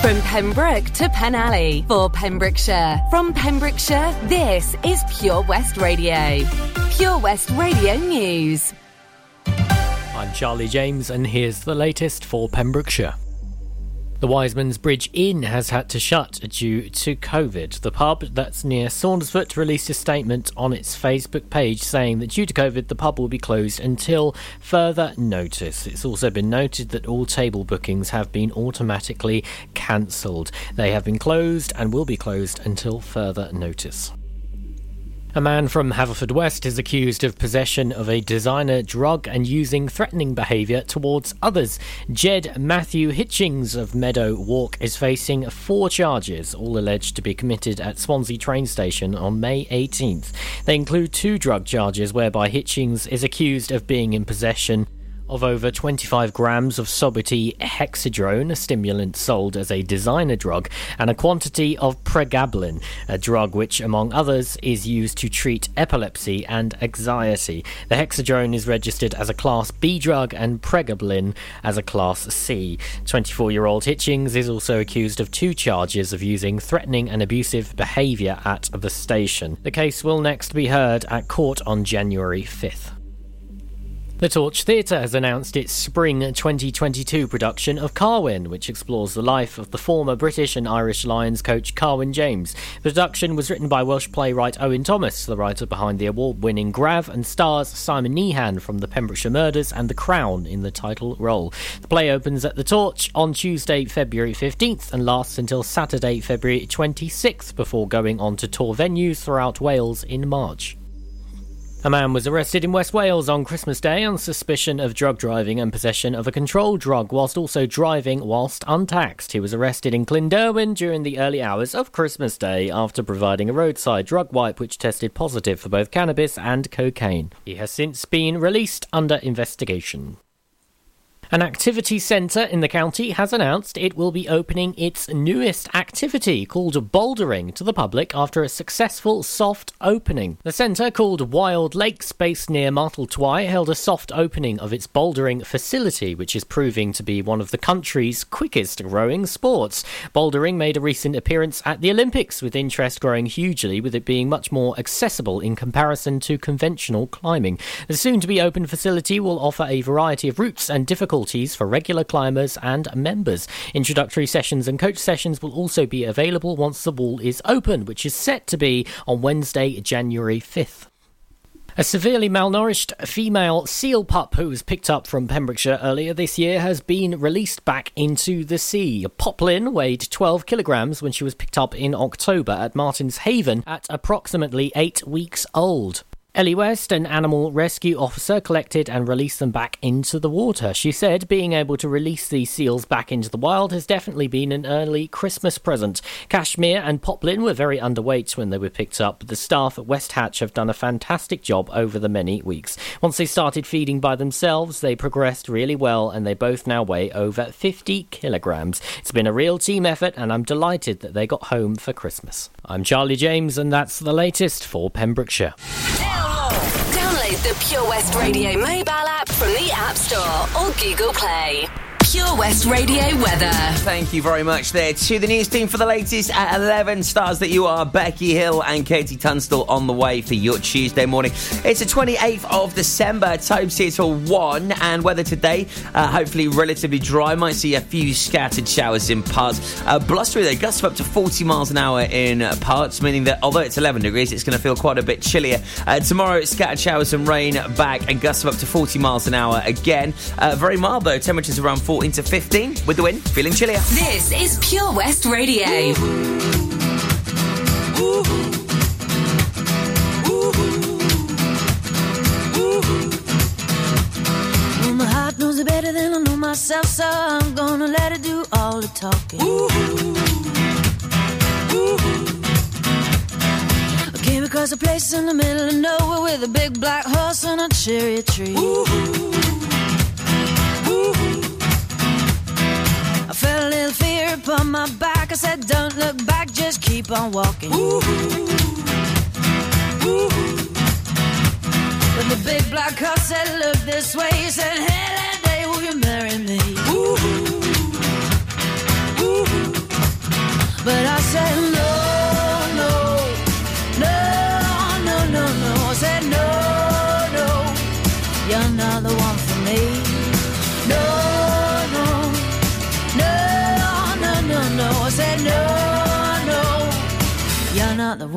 From Pembroke to Penally for Pembrokeshire. From Pembrokeshire, this is Pure West Radio. Pure West Radio News. I'm Charlie James, and here's the latest for Pembrokeshire. The Wiseman's Bridge Inn has had to shut due to COVID. The pub that's near Saundersfoot released a statement on its Facebook page saying that due to COVID, the pub will be closed until further notice. It's also been noted that all table bookings have been automatically cancelled. They have been closed and will be closed until further notice. A man from Haverfordwest is accused of possession of a designer drug and using threatening behaviour towards others. Jed Matthew Hitchings of Meadow Walk is facing four charges, all alleged to be committed at Swansea train station on May 18th. They include two drug charges whereby Hitchings is accused of being in possession of over 25 grams of Soberty hexadrone, a stimulant sold as a designer drug, and a quantity of pregabalin, a drug which, among others, is used to treat epilepsy and anxiety. The hexadrone is registered as a Class B drug and pregabalin as a Class C. 24 year old Hitchings is also accused of two charges of using threatening and abusive behaviour at the station. The case will next be heard at court on January 5th. The Torch Theatre has announced its spring 2022 production of Carwyn, which explores the life of the former British and Irish Lions coach Carwyn James. The production was written by Welsh playwright Owen Thomas, the writer behind the award winning Grav, and stars Simon Nehan from the Pembrokeshire Murders and The Crown in the title role. The play opens at the Torch on Tuesday, February 15th and lasts until Saturday, February 26th before going on to tour venues throughout Wales in March. A man was arrested in West Wales on Christmas Day on suspicion of drug driving and possession of a controlled drug whilst also driving whilst untaxed. He was arrested in Clynderwen during the early hours of Christmas Day after providing a roadside drug wipe which tested positive for both cannabis and cocaine. He has since been released under investigation. An activity centre in the county has announced it will be opening its newest activity called bouldering to the public after a successful soft opening. The centre, called Wild Lakes, based near Martletwy, held a soft opening of its bouldering facility, which is proving to be one of the country's quickest growing sports. Bouldering made a recent appearance at the Olympics, with interest growing hugely, with it being much more accessible in comparison to conventional climbing. The soon to be open facility will offer a variety of routes and difficulties for regular climbers and members. Introductory sessions and coach sessions will also be available once the wall is open, which is set to be on Wednesday, January 5th. A severely malnourished female seal pup who was picked up from Pembrokeshire earlier this year has been released back into the sea. Poplin weighed 12 kilograms when she was picked up in October at Martin's Haven at approximately eight weeks old. Ellie West, an animal rescue officer, collected and released them back into the water. She said being able to release these seals back into the wild has definitely been an early Christmas present. Cashmere and Poplin were very underweight when they were picked up, but the staff at West Hatch have done a fantastic job over the many weeks. Once they started feeding by themselves, they progressed really well and they both now weigh over 50 kilograms. It's been a real team effort and I'm delighted that they got home for Christmas. I'm Charlie James and that's the latest for Pembrokeshire. Download the Pure West Radio mobile app from the App Store or Google Play. Pure West Radio weather. Thank you very much there to the news team for the latest at 11 stars that you are. Becky Hill and KT Tunstall on the way for your Tuesday morning. It's the 28th of December. Times here till 1 and weather today, uh, hopefully relatively dry. Might see a few scattered showers in parts. Uh, blustery though, gusts of up to 40 miles an hour in parts, meaning that although it's 11 degrees, it's going to feel quite a bit chillier. Uh, tomorrow, scattered showers and rain back and gusts of up to 40 miles an hour again. Uh, very mild though, temperatures around 14 to 15 with the wind feeling chillier. This is Pure West Radio. Well, my heart knows it better than I know myself, so I'm gonna let it do all the talking. Ooh. Ooh. I came across a place in the middle of nowhere with a big black horse and a cherry tree. I felt a little fear upon my back. I said, Don't look back, just keep on walking. But the big black horse said, Look this way. He said, Hey, that day, will you marry me? the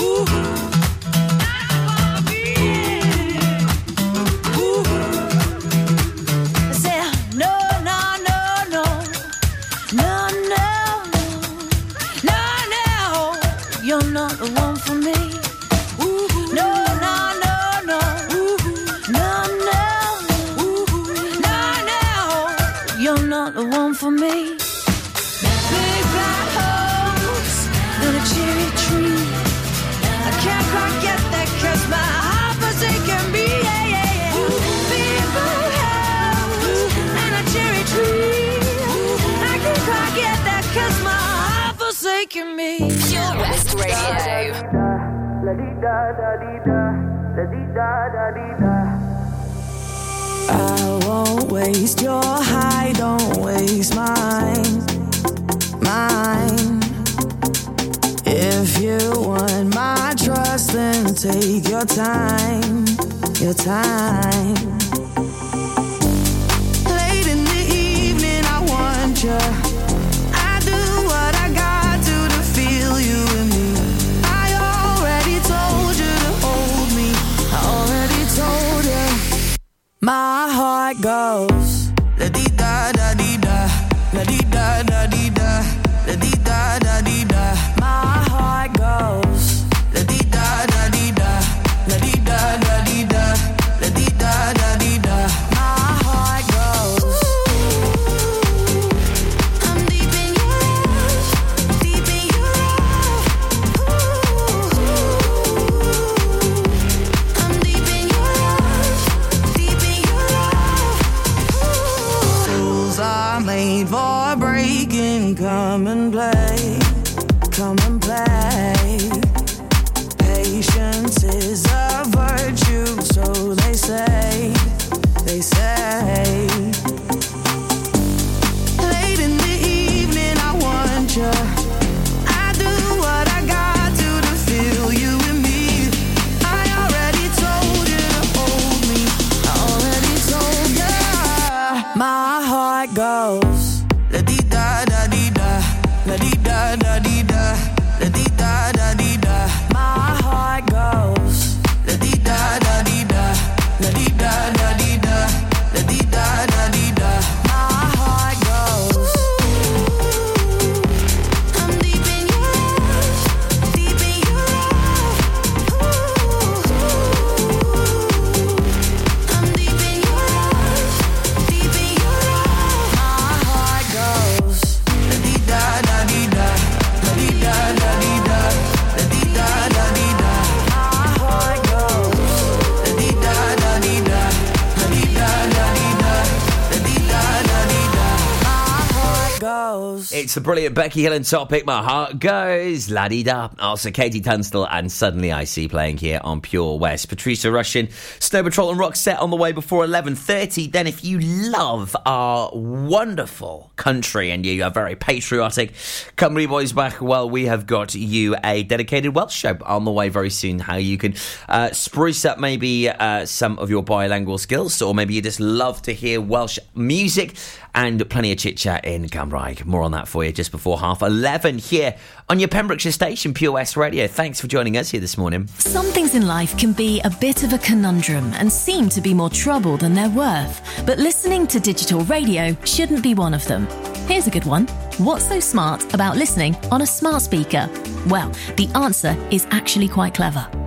Ooh. I won't waste your high, don't waste mine, mine. If you want my trust, then take your time, your time. It's the brilliant Becky Hill and Topic. My heart goes la di da. Also, KT Tunstall and Suddenly I See playing here on Pure West. Patricia Russian, Snow Patrol and Roxette on the way before eleven thirty. Then, if you love our wonderful country and you are very patriotic, Cymru Boys back. Well, we have got you a dedicated Welsh show on the way very soon. How you can uh, spruce up maybe uh, some of your bilingual skills, or maybe you just love to hear Welsh music and plenty of chit chat in Cymraeg. More on that for you just before half 11 here on your Pembrokeshire station, Pure West Radio. Thanks for joining us here this morning. Some things in life can be a bit of a conundrum and seem to be more trouble than they're worth. But listening to digital radio shouldn't be one of them. Here's a good one. What's so smart about listening on a smart speaker? Well, the answer is actually quite clever.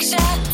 For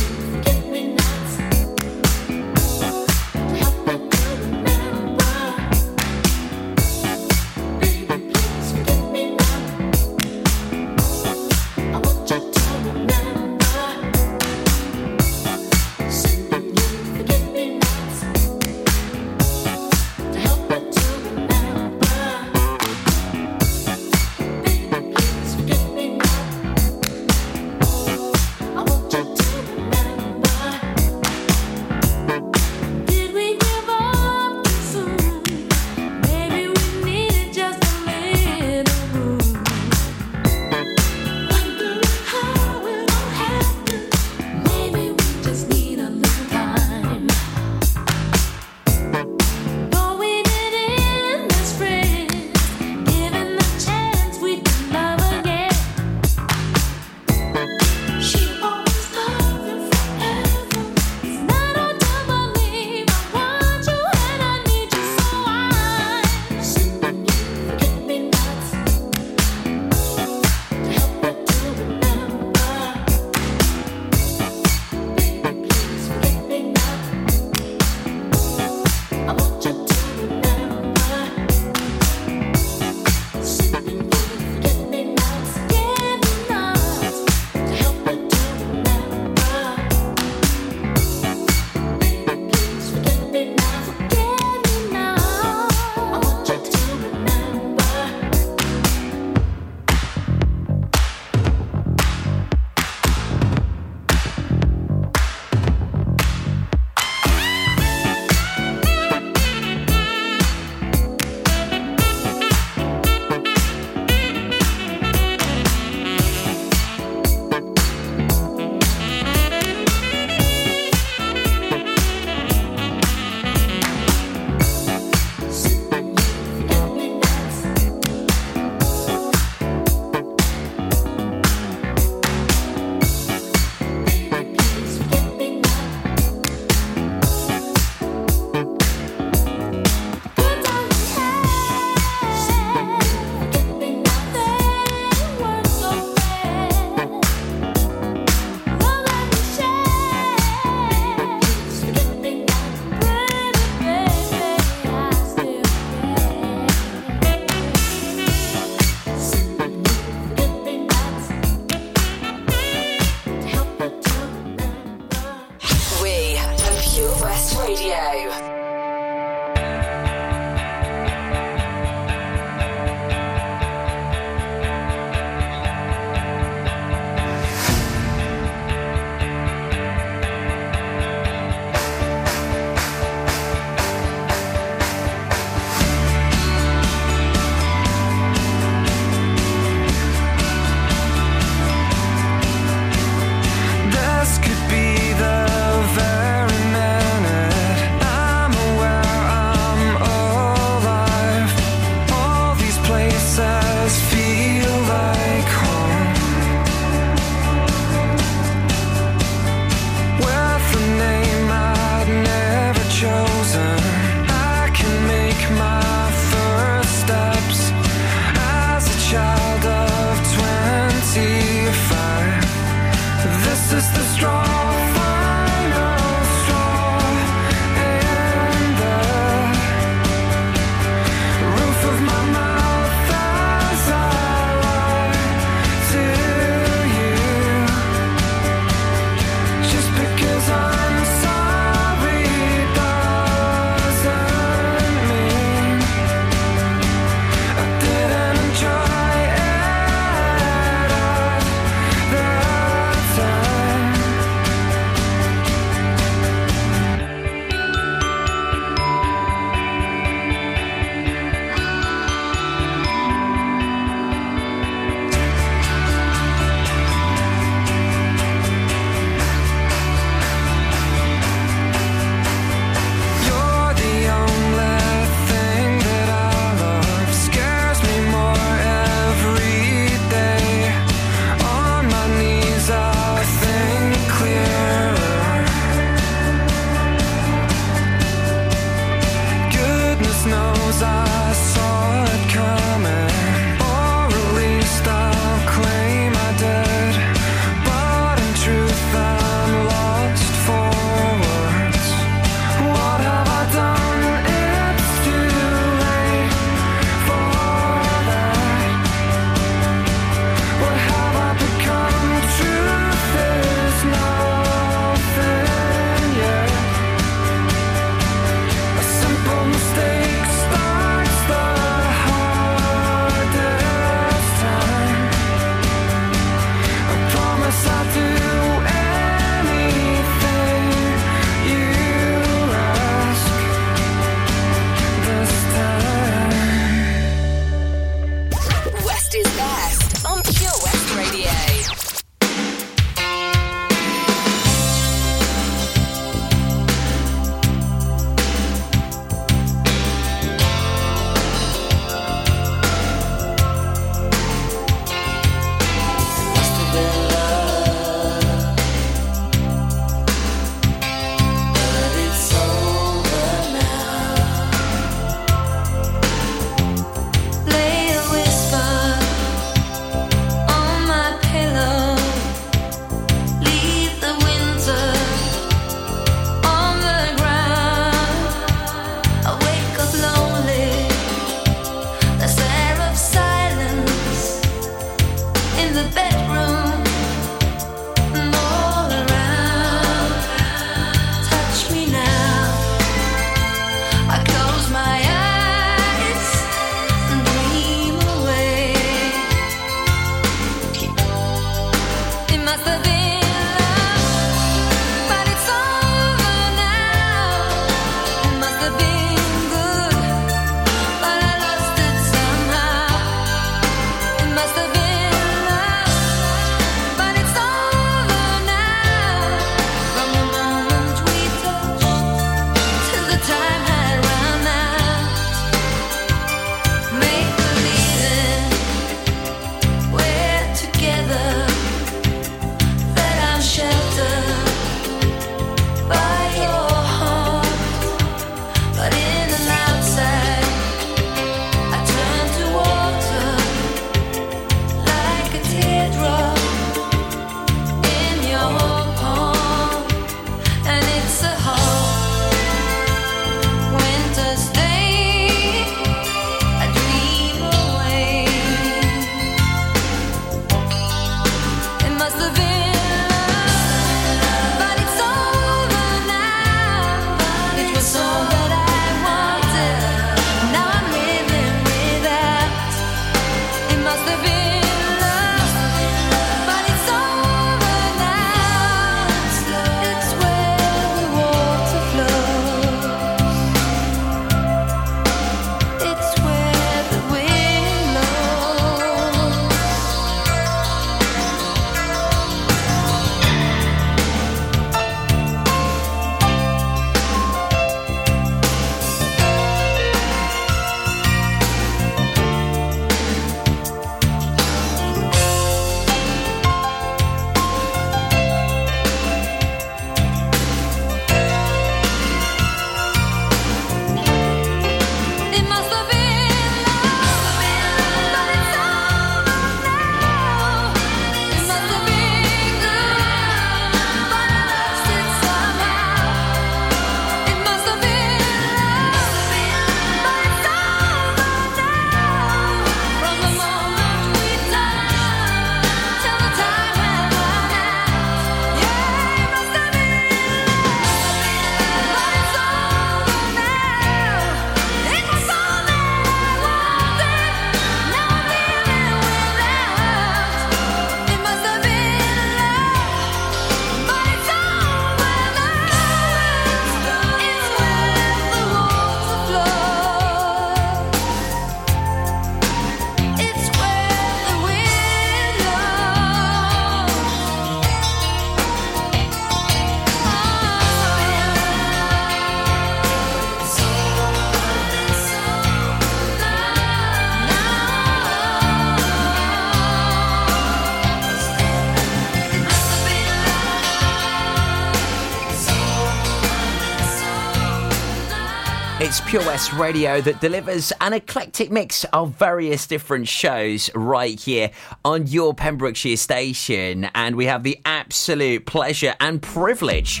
Radio that delivers an eclectic mix of various different shows right here on your Pembrokeshire station. And we have the absolute pleasure and privilege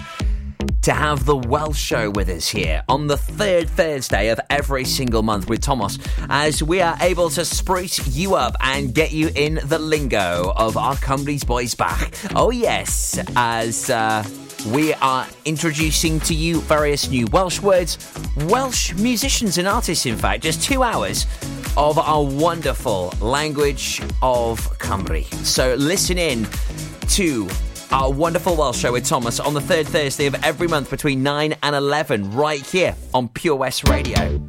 to have the Welsh Show with us here on the third Thursday of every single month with Thomas, as we are able to spruce you up and get you in the lingo of our company's boys back. Oh, yes, as. Uh, we are introducing to you various new Welsh words, Welsh musicians and artists, in fact, just two hours of our wonderful language of Cymru. So listen in to our wonderful Welsh show with Thomas on the third Thursday of every month between 9 and 11, right here on Pure West Radio.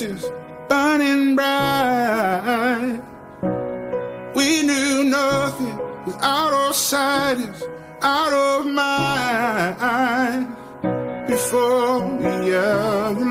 torches burning bright. We knew nothing was out of sight, is out of mind before we the other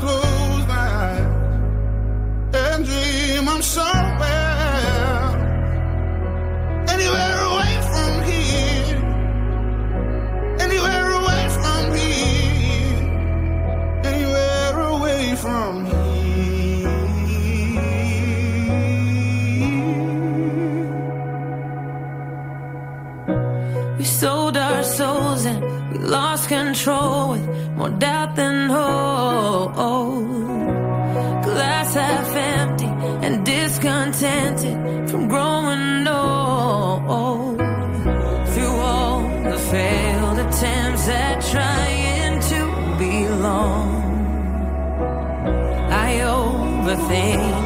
close my eyes and dream I'm somewhere, anywhere away from here, anywhere away from here, anywhere away from here. We sold our souls and we lost control with more doubt than Glass half empty and discontented from growing old. Through all the failed attempts at trying to belong, I overthink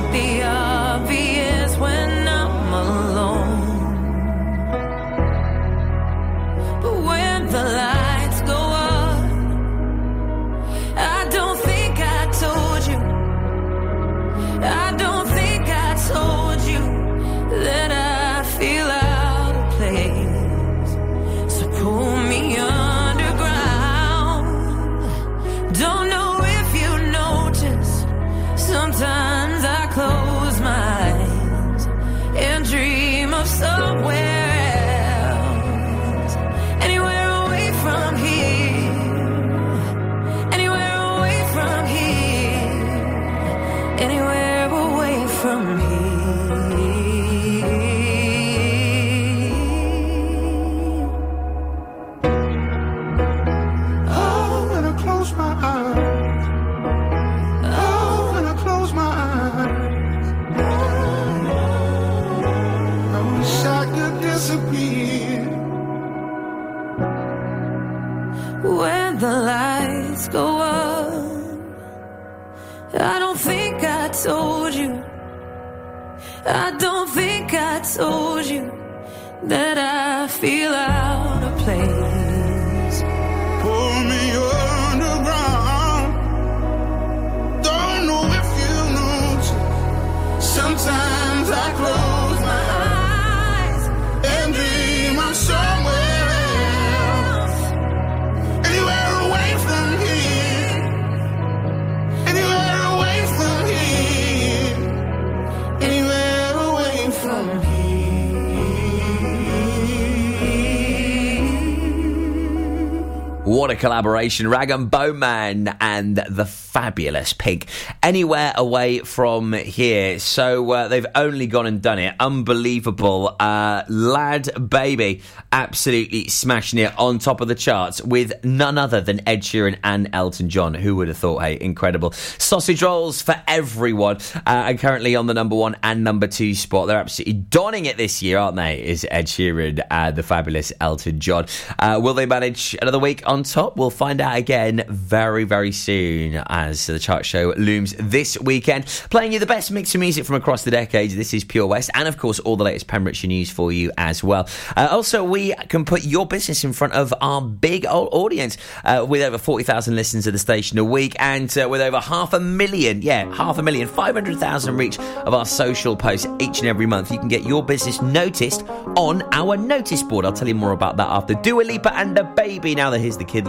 a collaboration. Rag'n'Bone Man and the fabulous P!nk. Anywhere away from here. So uh, they've only gone and done it. Unbelievable. Uh, Lad Baby absolutely smashing it on top of the charts with none other than Ed Sheeran and Elton John. Who would have thought? Hey, incredible. Sausage rolls for everyone. Uh, and currently on the number one and number two spot. They're absolutely donning it this year, aren't they? Is Ed Sheeran and the fabulous Elton John. Uh, will they manage another week on top? We'll find out again very, very soon as the chart show looms this weekend. Playing you the best mix of music from across the decades. This is Pure West, and of course, all the latest Pembrokeshire news for you as well. Uh, also, we can put your business in front of our big old audience uh, with over 40,000 listens to the station a week and uh, with over half a million, yeah, half a million, 500,000 reach of our social posts each and every month. You can get your business noticed on our notice board. I'll tell you more about that after Dua Lipa and DaBaby. Now that here's the kid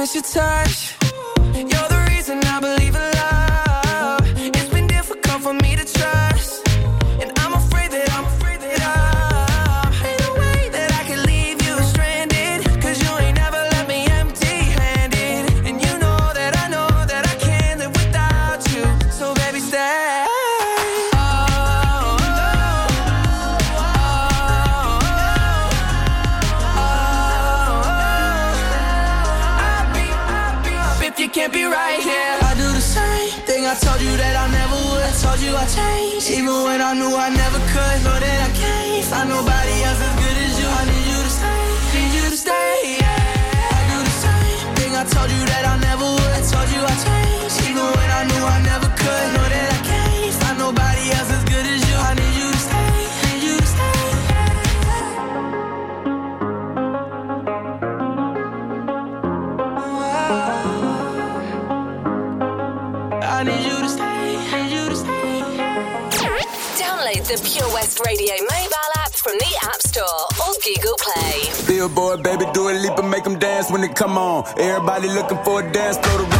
miss your touch. You're come on. Everybody looking for a dance floor to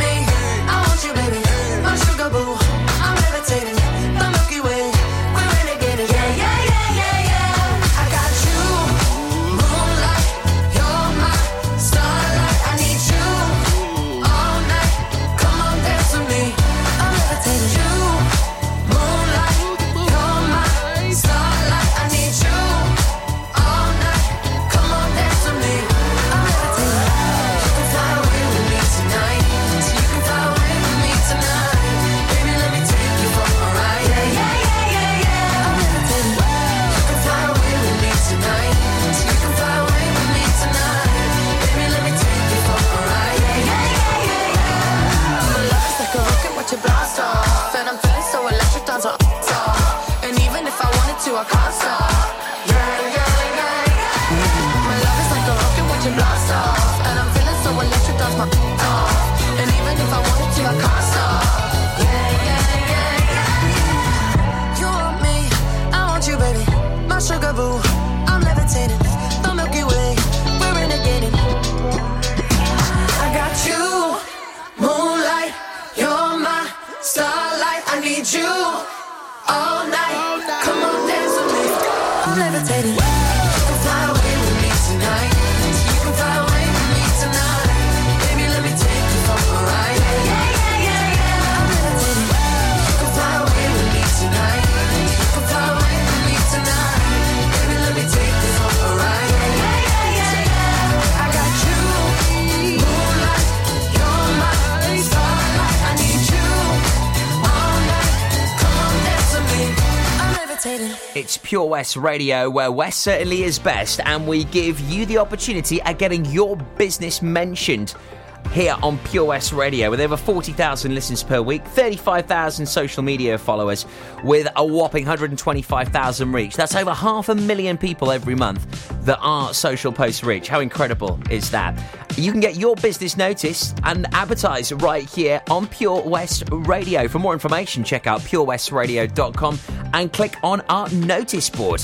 to, I can't West Radio, where West certainly is best, and we give you the opportunity at getting your business mentioned here on Pure West Radio with over 40,000 listens per week, 35,000 social media followers, with a whopping 125,000 reach. That's over half a million people every month that our social posts reach. How incredible is that? You can get your business noticed and advertise right here on Pure West Radio. For more information, check out purewestradio.com and click on our notice board.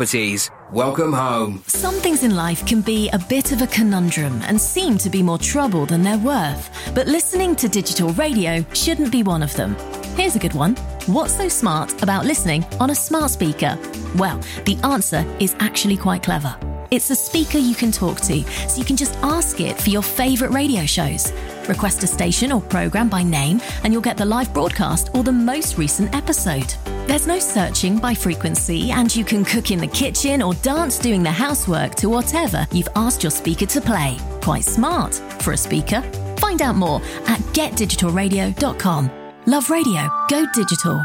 Properties. Welcome home. Some things in life can be a bit of a conundrum and seem to be more trouble than they're worth. But listening to digital radio shouldn't be one of them. Here's a good one. What's so smart about listening on a smart speaker? Well, the answer is actually quite clever. It's a speaker you can talk to, so you can just ask it for your favourite radio shows. Request a station or programme by name, and you'll get the live broadcast or the most recent episode. There's no searching by frequency, and you can cook in the kitchen or dance doing the housework to whatever you've asked your speaker to play. Quite smart for a speaker. Find out more at getdigitalradio.com. Love radio, go digital.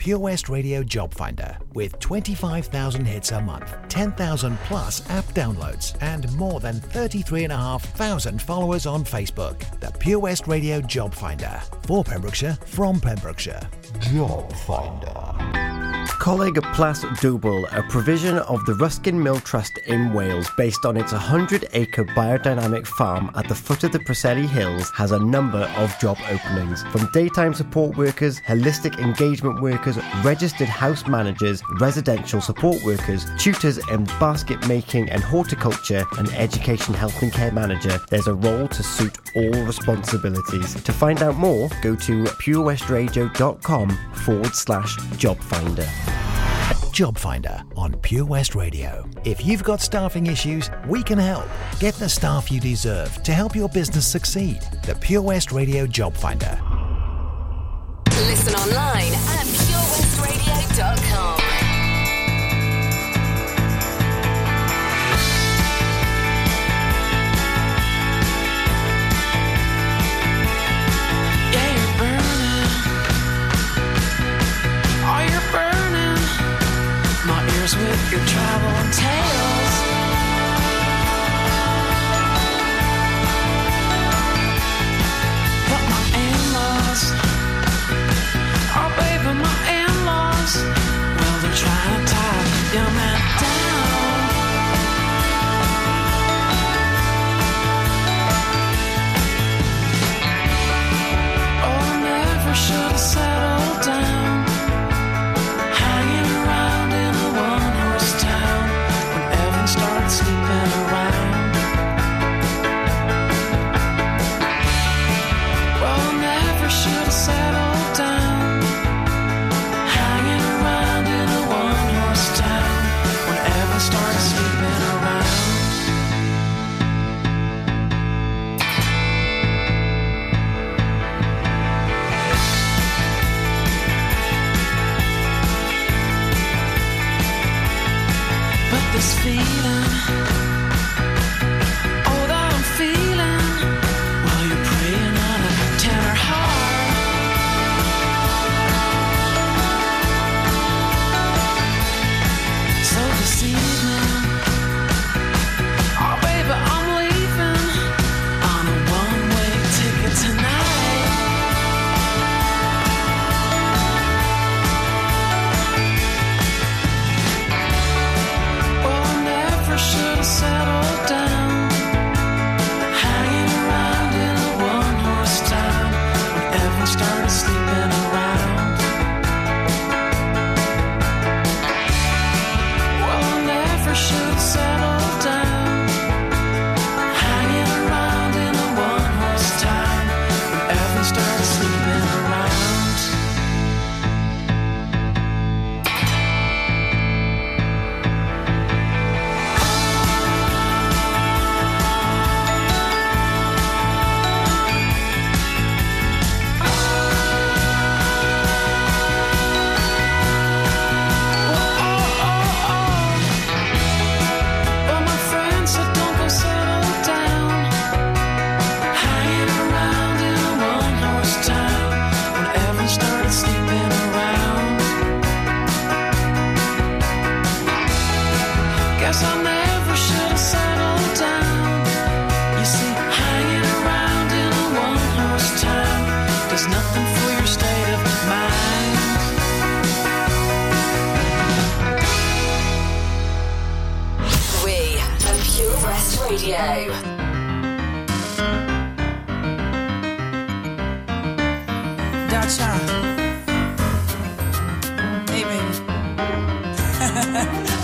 Pure West Radio Job Finder with 25,000 hits a month, 10,000 plus app downloads, and more than 33,500 followers on Facebook. The Pure West Radio Job Finder for Pembrokeshire from Pembrokeshire. Job Finder. Coleg Plas Dwbl, a provision of the Ruskin Mill Trust in Wales based on its 100 acre biodynamic farm at the foot of the Preseli Hills, has a number of job openings. From daytime support workers, holistic engagement workers, registered house managers, residential support workers, tutors in basket making and horticulture, and education health and care manager, there's a role to suit all responsibilities. To find out more, go to purewestradio.com forward slash job finder. Job Finder on Pure West Radio. If you've got staffing issues, we can help. Get the staff you deserve to help your business succeed. The Pure West Radio Job Finder. Listen online at Oh, with your traveling tales. ha ha ha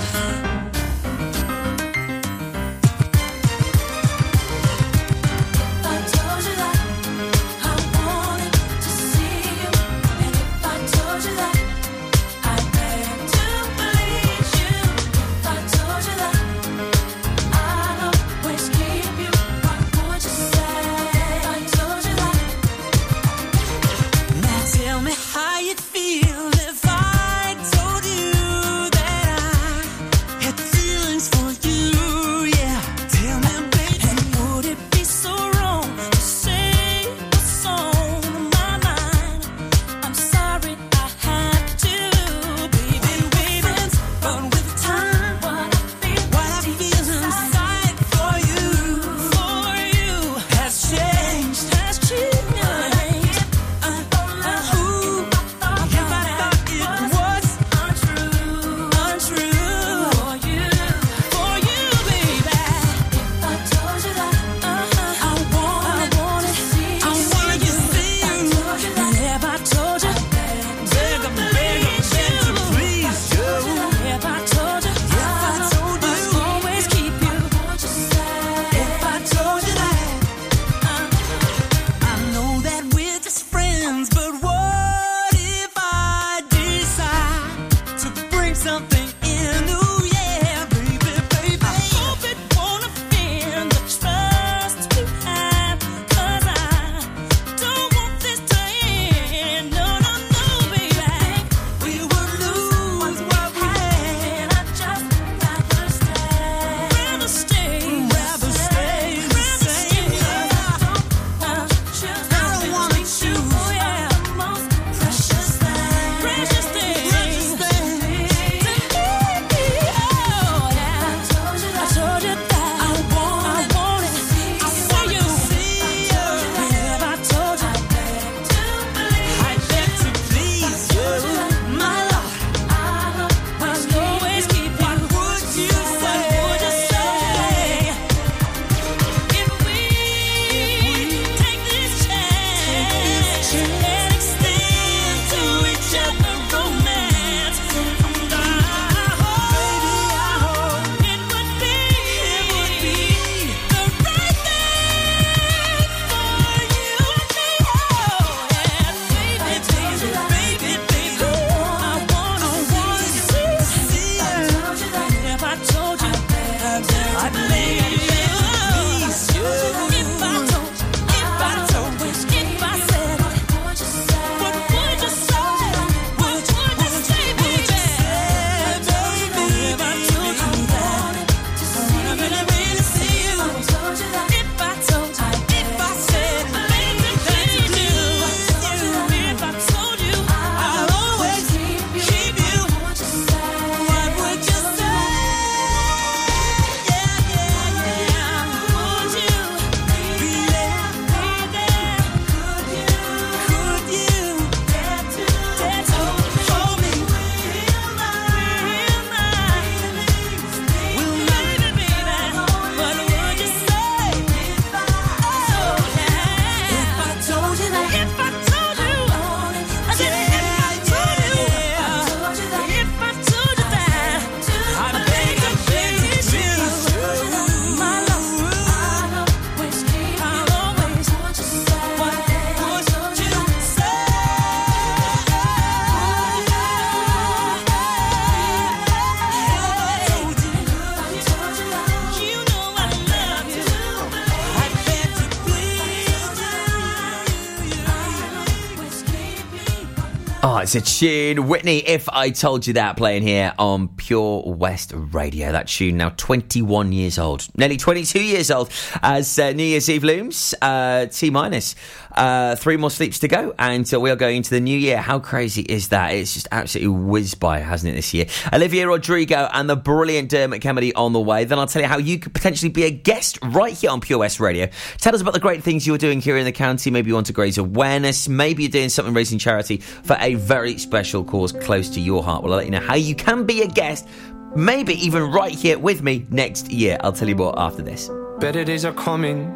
it's a tune. Whitney, if I told you that, playing here on Pure West Radio. That tune now 21 years old, nearly 22 years old, as uh, New Year's Eve looms. Uh, T minus uh, three more sleeps to go, and uh, we are going into the new year. How crazy is that? It's just absolutely whizzed by, hasn't it, this year? Olivia Rodrigo and the brilliant Dermot Kennedy on the way. Then I'll tell you how you could potentially be a guest right here on Pure West Radio. Tell us about the great things you're doing here in the county. Maybe you want to raise awareness. Maybe you're doing something raising charity for a very special cause close to your heart. Well, I'll let you know how you can be a guest, maybe even right here with me next year. I'll tell you more after this. Better days are coming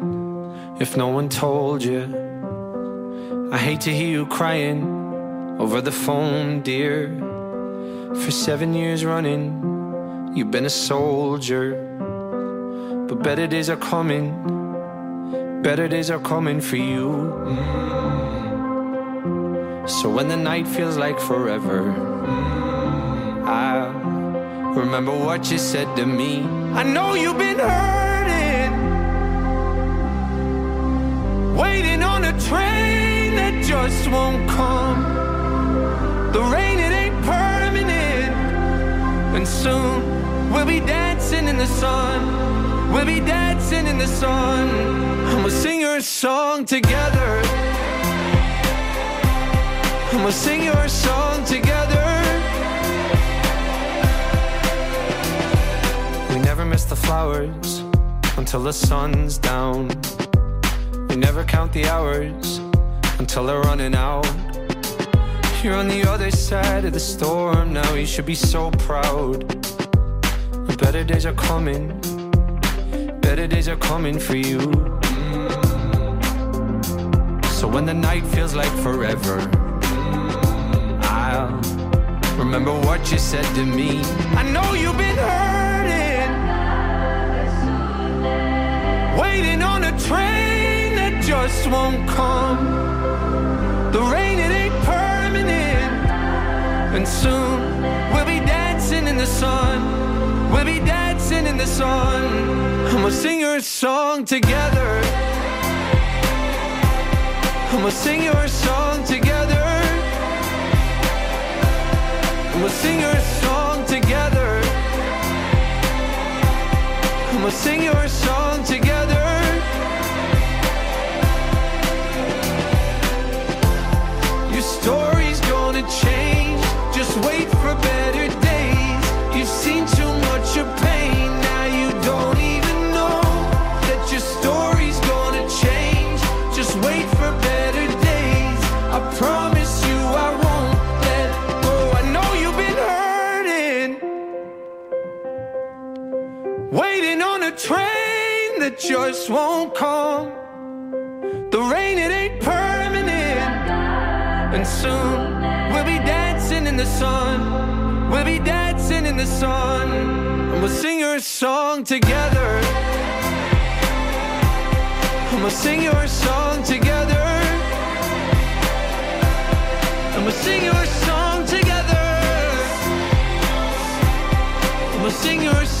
if no one told you. I hate to hear you crying over the phone, dear. For seven years running, you've been a soldier. But better days are coming, better days are coming for you. Mm. So when the night feels like forever, I remember what you said to me. I know you've been hurting, waiting on a train that just won't come. The rain, it ain't permanent, and soon we'll be dancing in the sun. We'll be dancing in the sun, we'll sing your song together. We'll sing your song together. We never miss the flowers until the sun's down. We never count the hours until they're running out. You're on the other side of the storm now. You should be so proud. Better days are coming. Better days are coming for you. So when the night feels like forever, I'll remember what you said to me. I know you've been hurting, waiting on a train just won't come. The rain, it ain't permanent, and soon we'll be dancing in the sun. We'll be dancing in the sun, we'll sing your song together. We'll sing your song together. We'll sing your song together. We'll sing your song together. Just won't come. The rain, it ain't permanent. And soon we'll be dancing in the sun. We'll be dancing in the sun. And we'll sing your song together. And we'll sing your song together. And we'll sing your song together. And we'll sing your song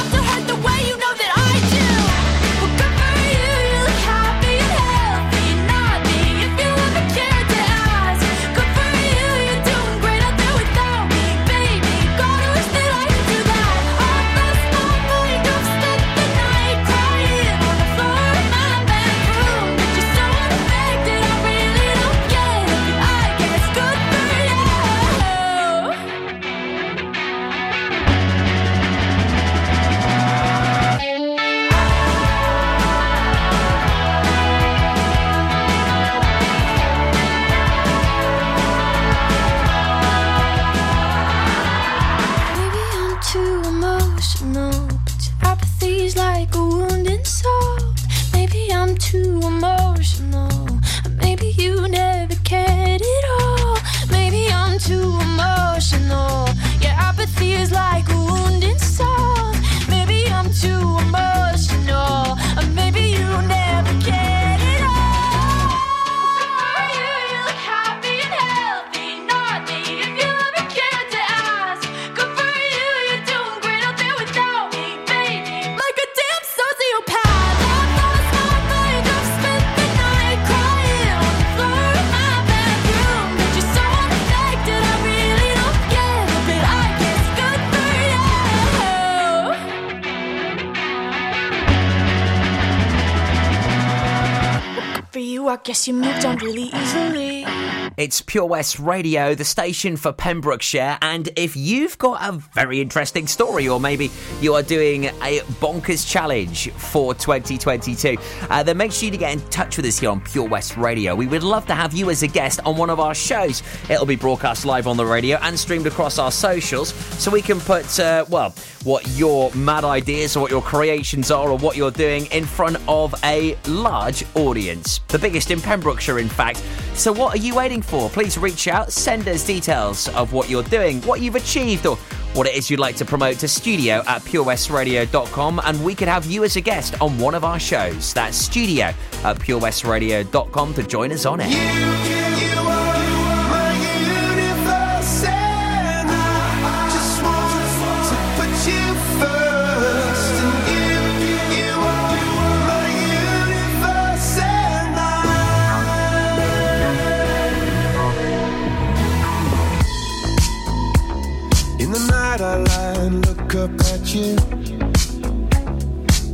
It's Pure West Radio, the station for Pembrokeshire. And if you've got a very interesting story, or maybe you are doing a bonkers challenge for 2022, uh, then make sure to get in touch with us here on Pure West Radio. We would love to have you as a guest on one of our shows. It'll be broadcast live on the radio and streamed across our socials, so we can put, uh, well, what your mad ideas or what your creations are or what you're doing in front of a large audience. The biggest in Pembrokeshire, in fact. So, what are you waiting for? Please reach out, send us details of what you're doing, what you've achieved, or what it is you'd like to promote to studio at purewestradio.com, and we could have you as a guest on one of our shows. That's studio at purewestradio.com to join us on it. you.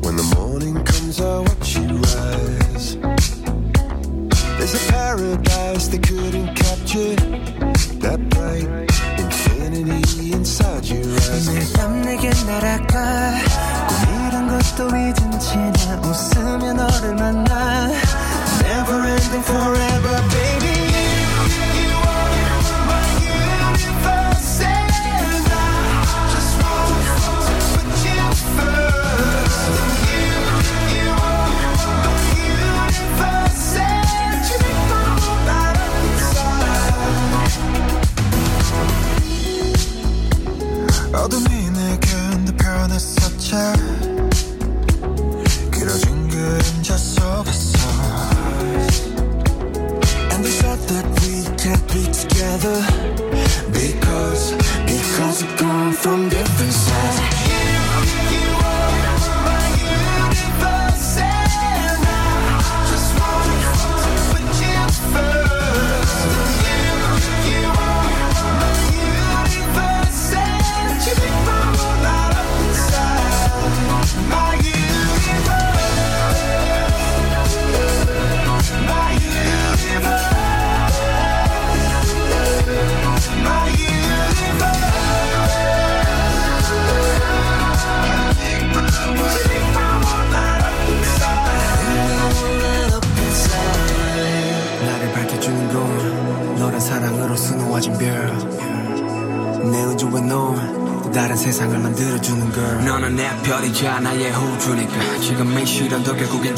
When the morning comes, I watch you rise. There's a paradise they couldn't capture. That bright infinity inside your eyes. 매일 밤 내게 날아가 꿈이란 것도 잊은 채나 웃으며 너를 만나 Never ending forever baby